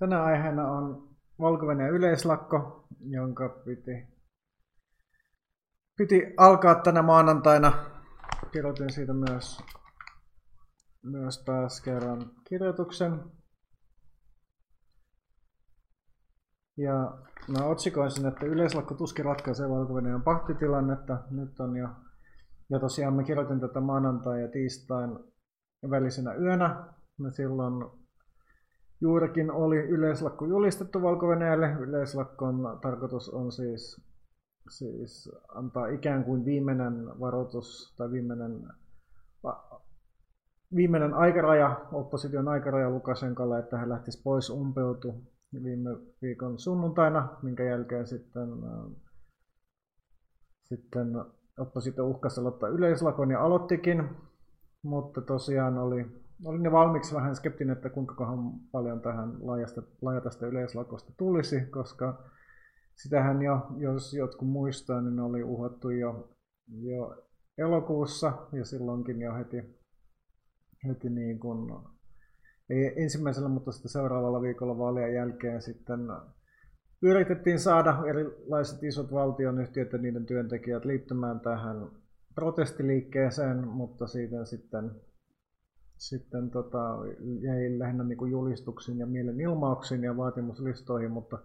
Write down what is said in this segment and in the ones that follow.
Tänä aiheena on valko yleislakko, jonka piti, piti alkaa tänä maanantaina. Kirjoitin siitä myös, myös taas kerran kirjoituksen. Ja mä otsikoin sen, että yleislakko tuskin ratkaisee valko pahtitilannetta. Nyt on jo, ja tosiaan mä kirjoitin tätä maanantai- ja tiistain välisenä yönä. Mä silloin juurikin oli yleislakko julistettu valko -Venäjälle. Yleislakkon tarkoitus on siis, siis antaa ikään kuin viimeinen varoitus tai viimeinen, viimeinen aikaraja, opposition aikaraja Lukashenkalle, että hän lähtisi pois umpeutu viime viikon sunnuntaina, minkä jälkeen sitten, sitten oppositio uhkasi aloittaa yleislakon ja aloittikin, mutta tosiaan oli olin jo valmiiksi vähän skeptinen, että kuinka paljon tähän laajasta, laajasta yleislakosta tulisi, koska sitähän jo, jos jotkut muistaa, niin oli uhattu jo, jo elokuussa ja silloinkin jo heti, heti niin kuin, ei ensimmäisellä, mutta sitten seuraavalla viikolla vaalien jälkeen sitten yritettiin saada erilaiset isot valtionyhtiöt ja niiden työntekijät liittymään tähän protestiliikkeeseen, mutta siitä sitten sitten tota, jäi lähinnä niin kuin julistuksiin ja mielenilmauksiin ja vaatimuslistoihin, mutta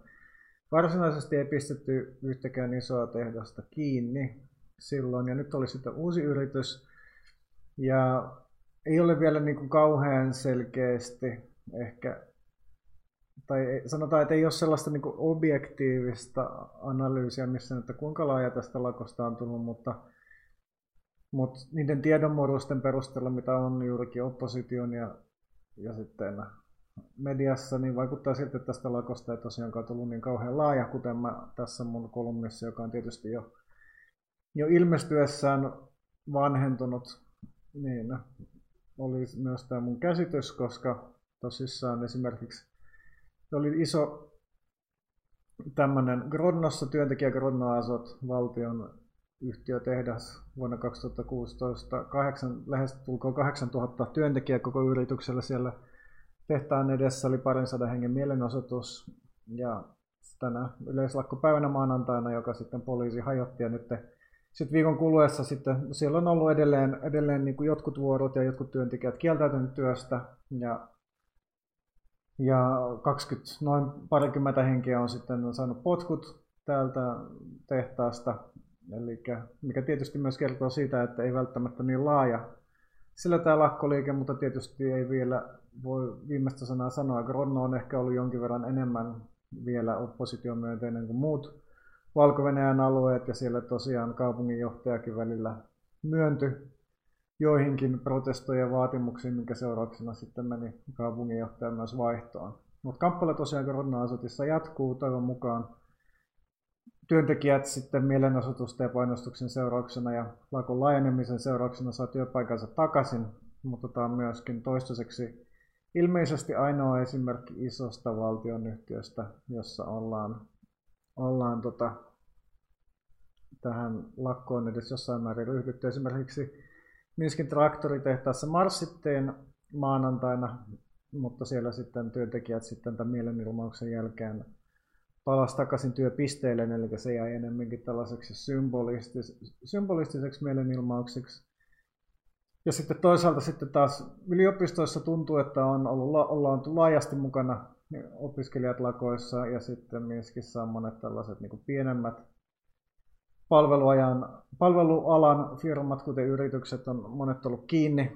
varsinaisesti ei pistetty yhtäkään isoa tehdasta kiinni silloin. Ja nyt oli sitten uusi yritys ja ei ole vielä niin kuin kauhean selkeästi ehkä, tai sanotaan, että ei ole sellaista niin kuin objektiivista analyysiä missä, että kuinka laaja tästä lakosta on tullut, mutta mutta niiden tiedonmuodosten perusteella, mitä on juurikin opposition ja, ja sitten mediassa, niin vaikuttaa siltä, että tästä lakosta ei tosiaankaan tullut niin kauhean laaja, kuten mä tässä mun kolumnissa, joka on tietysti jo, jo ilmestyessään vanhentunut, niin oli myös tämä mun käsitys, koska tosissaan esimerkiksi oli iso tämmöinen Grodnossa työntekijä Grodno Azot, valtion yhtiötehdas vuonna 2016. Kahdeksan, lähes tulkoon 8000 työntekijää koko yrityksellä siellä tehtaan edessä. Oli parin sadan hengen mielenosoitus. Ja tänä yleislakkopäivänä maanantaina, joka sitten poliisi hajotti. Ja nyt sitten viikon kuluessa sitten siellä on ollut edelleen, edelleen niin kuin jotkut vuorot ja jotkut työntekijät kieltäytynyt työstä. Ja, ja 20, noin parikymmentä henkeä on sitten saanut potkut täältä tehtaasta Eli mikä tietysti myös kertoo siitä, että ei välttämättä niin laaja sillä tämä lakkoliike, mutta tietysti ei vielä voi viimeistä sanaa sanoa. Grodno on ehkä ollut jonkin verran enemmän vielä oppositiomyönteinen kuin muut valko alueet ja siellä tosiaan kaupunginjohtajakin välillä myöntyi joihinkin protestojen vaatimuksiin, minkä seurauksena sitten meni kaupunginjohtaja myös vaihtoon. Mutta kappale tosiaan Grodno-asutissa jatkuu toivon mukaan työntekijät sitten mielenosoitusten ja painostuksen seurauksena ja lakon laajenemisen seurauksena saa työpaikansa takaisin, mutta tämä on myöskin toistaiseksi ilmeisesti ainoa esimerkki isosta valtionyhtiöstä, jossa ollaan, ollaan tota, tähän lakkoon edes jossain määrin ryhdytty. Esimerkiksi Minskin traktoritehtaassa marssitteen maanantaina, mutta siellä sitten työntekijät sitten tämän mielenilmauksen jälkeen palasi takaisin työpisteille, eli se jäi enemmänkin tällaiseksi symbolistis, symbolistiseksi mielenilmaukseksi. Ja sitten toisaalta sitten taas yliopistoissa tuntuu, että on ollut, ollaan laajasti mukana opiskelijat lakoissa ja sitten Minskissä on monet tällaiset niin pienemmät palveluajan, palvelualan firmat, kuten yritykset, on monet ollut kiinni.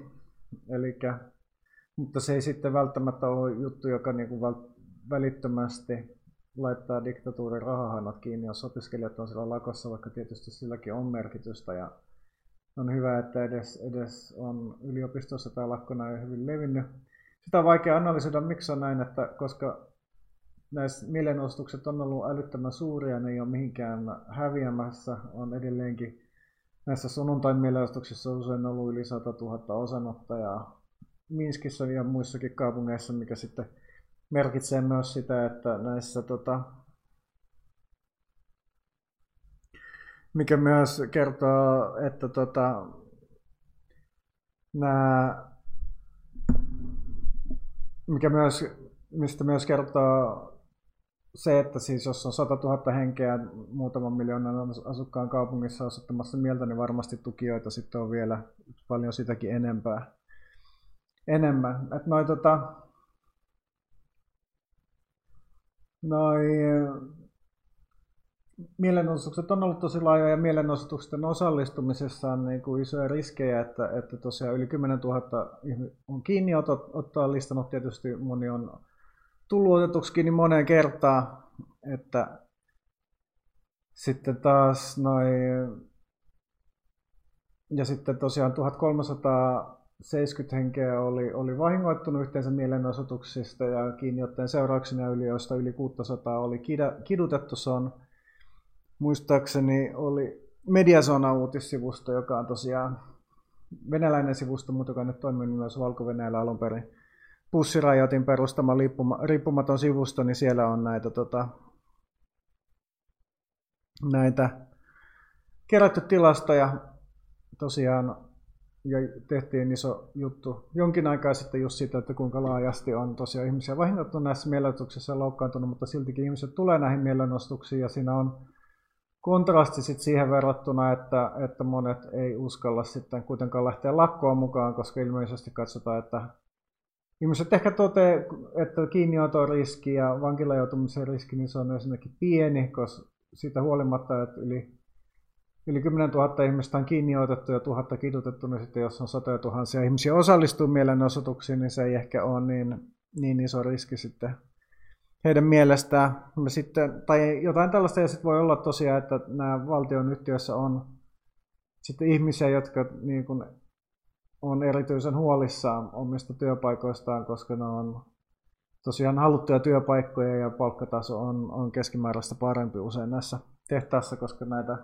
Elikkä, mutta se ei sitten välttämättä ole juttu, joka niin kuin välittömästi laittaa diktatuurin rahahanat kiinni, jos opiskelijat on siellä lakossa, vaikka tietysti silläkin on merkitystä. Ja on hyvä, että edes, edes on yliopistossa tämä lakko näin hyvin levinnyt. Sitä on vaikea analysoida, miksi on näin, että koska näissä mielenostukset on ollut älyttömän suuria, ne ei ole mihinkään häviämässä, on edelleenkin näissä sunnuntain mielenostuksissa usein ollut yli 100 000 osanottajaa Minskissä ja muissakin kaupungeissa, mikä sitten merkitsee myös sitä, että näissä tota, mikä myös kertoo, että tota, nämä, mikä myös mistä myös kertoo se, että siis jos on 100 000 henkeä muutaman miljoonan asukkaan kaupungissa osoittamassa mieltä, niin varmasti tukijoita sitten on vielä paljon sitäkin enempää. enemmän. Et noi, tota, noi, mielenosoitukset on ollut tosi laajoja ja mielenosoitusten osallistumisessa on niin kuin isoja riskejä, että, että tosiaan yli 10 000 on kiinni ottaa listannut tietysti moni on tullut otetuksikin niin moneen kertaan, että sitten taas noin ja sitten tosiaan 1370 henkeä oli, oli vahingoittunut yhteensä mielenosoituksista ja kiinniotteen seurauksena yli, joista yli 600 oli kidutettu. Se on muistaakseni oli Mediazona uutissivusto, joka on tosiaan venäläinen sivusto, mutta joka nyt toimii myös valko alun perin pussirajoitin perustama riippumaton sivusto, niin siellä on näitä, tota, näitä kerätty tilastoja. Tosiaan ja tehtiin iso juttu jonkin aikaa sitten just siitä, että kuinka laajasti on tosiaan ihmisiä vahingoittunut näissä mielenostuksissa ja loukkaantunut, mutta siltikin ihmiset tulee näihin mielenostuksiin ja siinä on kontrasti sit siihen verrattuna, että, että monet ei uskalla sitten kuitenkaan lähteä lakkoon mukaan, koska ilmeisesti katsotaan, että ihmiset ehkä toteaa, että kiinnioton riski ja vankilan joutumisen riski, niin se on ensinnäkin pieni, koska siitä huolimatta, että yli, yli 10 000 ihmistä on kiinni otettu ja tuhatta kidutettu, niin sitten jos on satoja tuhansia ihmisiä osallistuu mielenosoituksiin, niin se ei ehkä ole niin, niin iso riski sitten heidän mielestään. Sitten, tai jotain tällaista, ja sitten voi olla tosiaan, että nämä valtion yhtiöissä on sitten ihmisiä, jotka niin kuin on erityisen huolissaan omista työpaikoistaan, koska ne on tosiaan haluttuja työpaikkoja ja palkkataso on, on keskimääräistä parempi usein näissä tehtaissa, koska näitä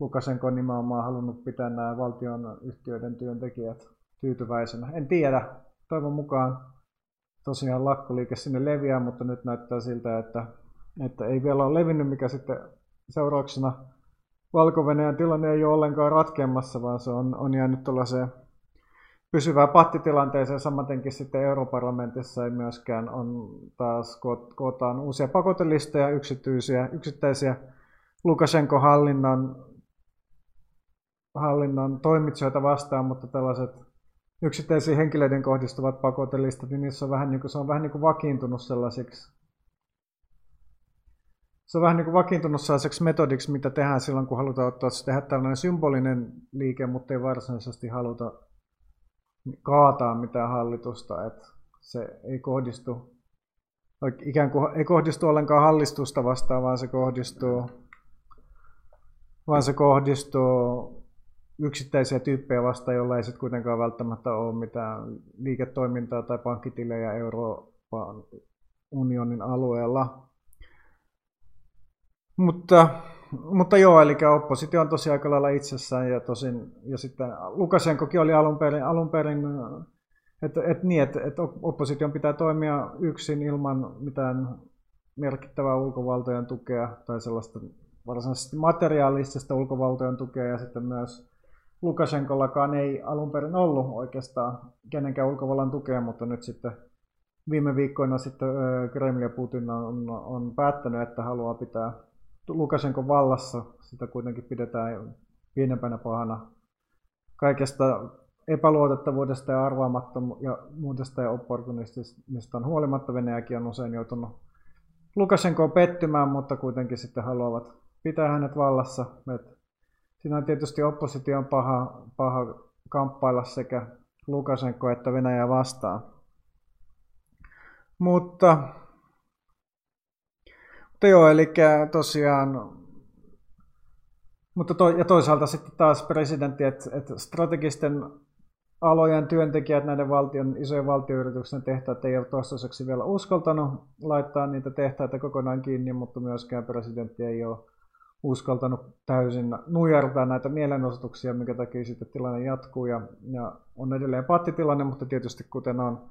Lukasenko on nimenomaan halunnut pitää nämä valtion yhtiöiden työntekijät tyytyväisenä. En tiedä, toivon mukaan tosiaan lakkoliike sinne leviää, mutta nyt näyttää siltä, että, että ei vielä ole levinnyt, mikä sitten seurauksena valko tilanne ei ole ollenkaan ratkeamassa, vaan se on, on jäänyt tuollaiseen pysyvään pattitilanteeseen. Samatenkin sitten europarlamentissa ei myöskään on taas kootaan uusia pakotelistoja yksityisiä, yksittäisiä Lukashenko-hallinnon hallinnon toimitsijoita vastaan, mutta tällaiset yksittäisiin henkilöiden kohdistuvat pakotelistat, niin niissä on vähän niin kuin, se on vähän niin kuin vakiintunut sellaisiksi. Se on vähän niin kuin vakiintunut sellaiseksi metodiksi, mitä tehdään silloin, kun halutaan ottaa, tehdä tällainen symbolinen liike, mutta ei varsinaisesti haluta kaataa mitään hallitusta, että se ei kohdistu ikään kuin ei kohdistu ollenkaan hallistusta vastaan, vaan se kohdistuu, vaan se kohdistuu yksittäisiä tyyppejä vastaan, joilla ei sitten kuitenkaan välttämättä ole mitään liiketoimintaa tai pankkitilejä Euroopan unionin alueella. Mutta mutta joo, eli oppositio on tosiaan aika lailla itsessään ja tosin, ja sitten Lukasenkokin oli alun perin, alun perin että et niin, että et opposition pitää toimia yksin ilman mitään merkittävää ulkovaltojen tukea tai sellaista varsinaisesti materiaalista ulkovaltojen tukea ja sitten myös Lukashenkollakaan ei alun perin ollut oikeastaan kenenkään ulkovallan tukea, mutta nyt sitten viime viikkoina sitten Kreml ja Putin on, on päättänyt, että haluaa pitää Lukasenko vallassa, sitä kuitenkin pidetään pienempänä pahana kaikesta epäluotettavuudesta ja arvaamattomuudesta ja opportunismista on huolimatta Venäjäkin on usein joutunut Lukashenkoon pettymään, mutta kuitenkin sitten haluavat pitää hänet vallassa. Et siinä on tietysti opposition paha, paha kamppailla sekä Lukashenko että Venäjä vastaan. Mutta mutta joo, eli tosiaan, mutta to, ja toisaalta sitten taas presidentti, että, että strategisten alojen työntekijät näiden valtion, isojen valtioyritysten tehtävät ei ole toistaiseksi vielä uskaltanut laittaa niitä tehtäitä kokonaan kiinni, mutta myöskään presidentti ei ole uskaltanut täysin nujertaa näitä mielenosoituksia, mikä takia sitten tilanne jatkuu ja, ja on edelleen pattitilanne, mutta tietysti kuten on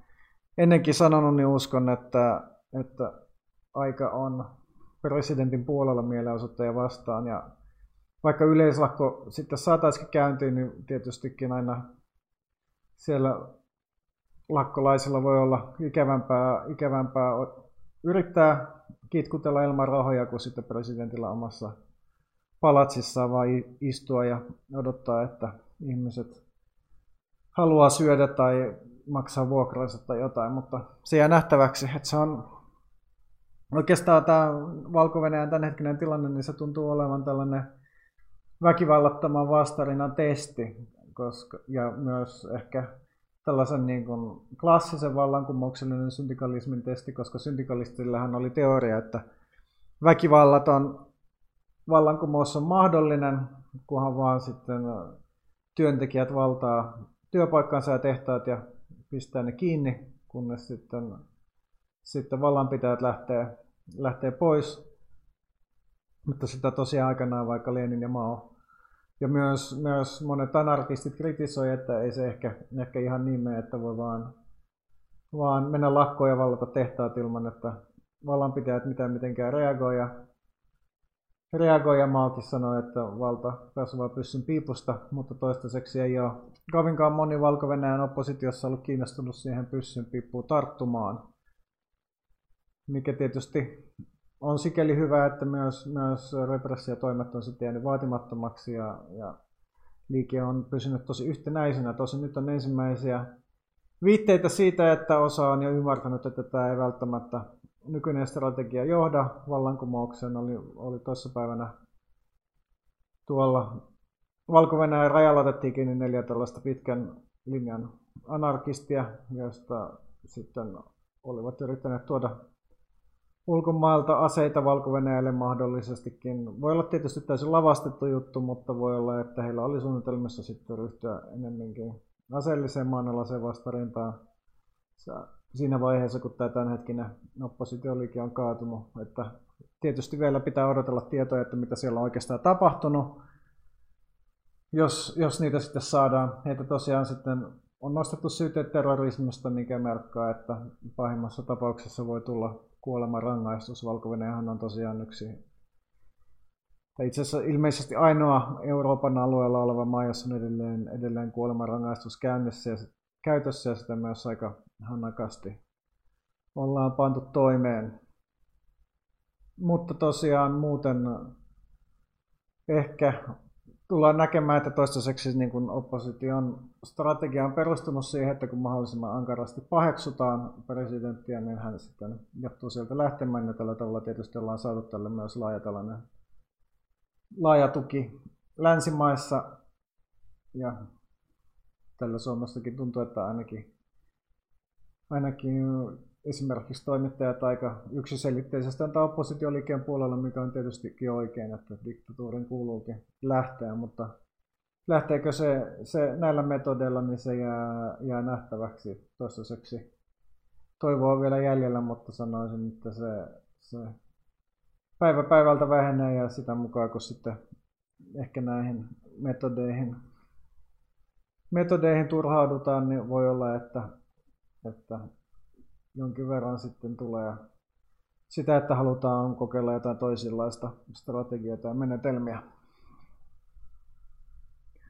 ennenkin sanonut, niin uskon, että, että aika on presidentin puolella mielenosoittajia vastaan. Ja vaikka yleislakko sitten saataisiin käyntiin, niin tietystikin aina siellä lakkolaisilla voi olla ikävämpää, ikävämpää yrittää kitkutella ilman rahoja kuin sitten presidentillä omassa palatsissaan vaan istua ja odottaa, että ihmiset haluaa syödä tai maksaa vuokransa tai jotain, mutta se jää nähtäväksi, että se on oikeastaan tämä Valko-Venäjän tämänhetkinen tilanne, niin se tuntuu olevan tällainen väkivallattoman vastarinnan testi, koska, ja myös ehkä tällaisen niin kuin klassisen vallankumouksellinen syndikalismin testi, koska syndikalistillahan oli teoria, että väkivallaton vallankumous on mahdollinen, kunhan vaan sitten työntekijät valtaa työpaikkansa ja tehtaat ja pistää ne kiinni, kunnes sitten, sitten vallanpitäjät lähtee, lähtee pois. Mutta sitä tosiaan aikanaan vaikka Lenin ja Mao ja myös, myös monet anarkistit kritisoivat, että ei se ehkä, ehkä ihan niin mene, että voi vaan, vaan mennä lakkoon ja vallata tehtaat ilman, että vallanpitäjät mitään mitenkään reagoi. Ja, reagoi ja Maakin sanoi, että valta kasvaa pyssyn piipusta, mutta toistaiseksi ei ole kovinkaan moni valko oppositiossa ollut kiinnostunut siihen pyssyn piippuun tarttumaan. Mikä tietysti on sikäli hyvä, että myös, myös repressiotoimet on sitten jäänyt vaatimattomaksi ja, ja liike on pysynyt tosi yhtenäisenä. Tosi nyt on ensimmäisiä viitteitä siitä, että osa on jo ymmärtänyt, että tämä ei välttämättä nykyinen strategia johda vallankumoukseen. Oli, oli tuossa päivänä tuolla valko rajalla otettiin kiinni neljä tällaista pitkän linjan anarkistia, joista sitten olivat yrittäneet tuoda ulkomailta aseita valko mahdollisestikin. Voi olla tietysti täysin lavastettu juttu, mutta voi olla, että heillä oli suunnitelmissa sitten ryhtyä enemmänkin aseelliseen maanalaiseen vastarintaan siinä vaiheessa, kun tämä tämänhetkinen oppositioliike on kaatunut. Että tietysti vielä pitää odotella tietoja, että mitä siellä on oikeastaan tapahtunut. Jos, jos niitä sitten saadaan, heitä tosiaan sitten on nostettu syyte terrorismista, mikä merkkaa, että pahimmassa tapauksessa voi tulla kuolemanrangaistus. valko on tosiaan yksi, tai itse asiassa ilmeisesti ainoa Euroopan alueella oleva maa, jossa on edelleen, edelleen kuolemanrangaistus käynnissä ja käytössä ja sitä myös aika hanakasti ollaan pantu toimeen. Mutta tosiaan muuten ehkä tullaan näkemään, että toistaiseksi niin kuin opposition strategia on perustunut siihen, että kun mahdollisimman ankarasti paheksutaan presidenttiä, niin hän sitten johtuu sieltä lähtemään. Ja tällä tavalla tietysti ollaan saatu tälle myös laaja, laaja tuki länsimaissa. Ja tällä Suomessakin tuntuu, että ainakin, ainakin esimerkiksi toimittajat aika yksiselitteisesti antaa oppositioliikkeen puolella, mikä on tietystikin oikein, että diktatuurin kuuluukin lähteä, mutta lähteekö se, se näillä metodeilla, niin se jää, jää nähtäväksi toistaiseksi. Toivoa vielä jäljellä, mutta sanoisin, että se, se päivä päivältä vähenee ja sitä mukaan, kun sitten ehkä näihin metodeihin, metodeihin turhaudutaan, niin voi olla, että, että jonkin verran sitten tulee sitä, että halutaan kokeilla jotain toisenlaista strategioita ja menetelmiä.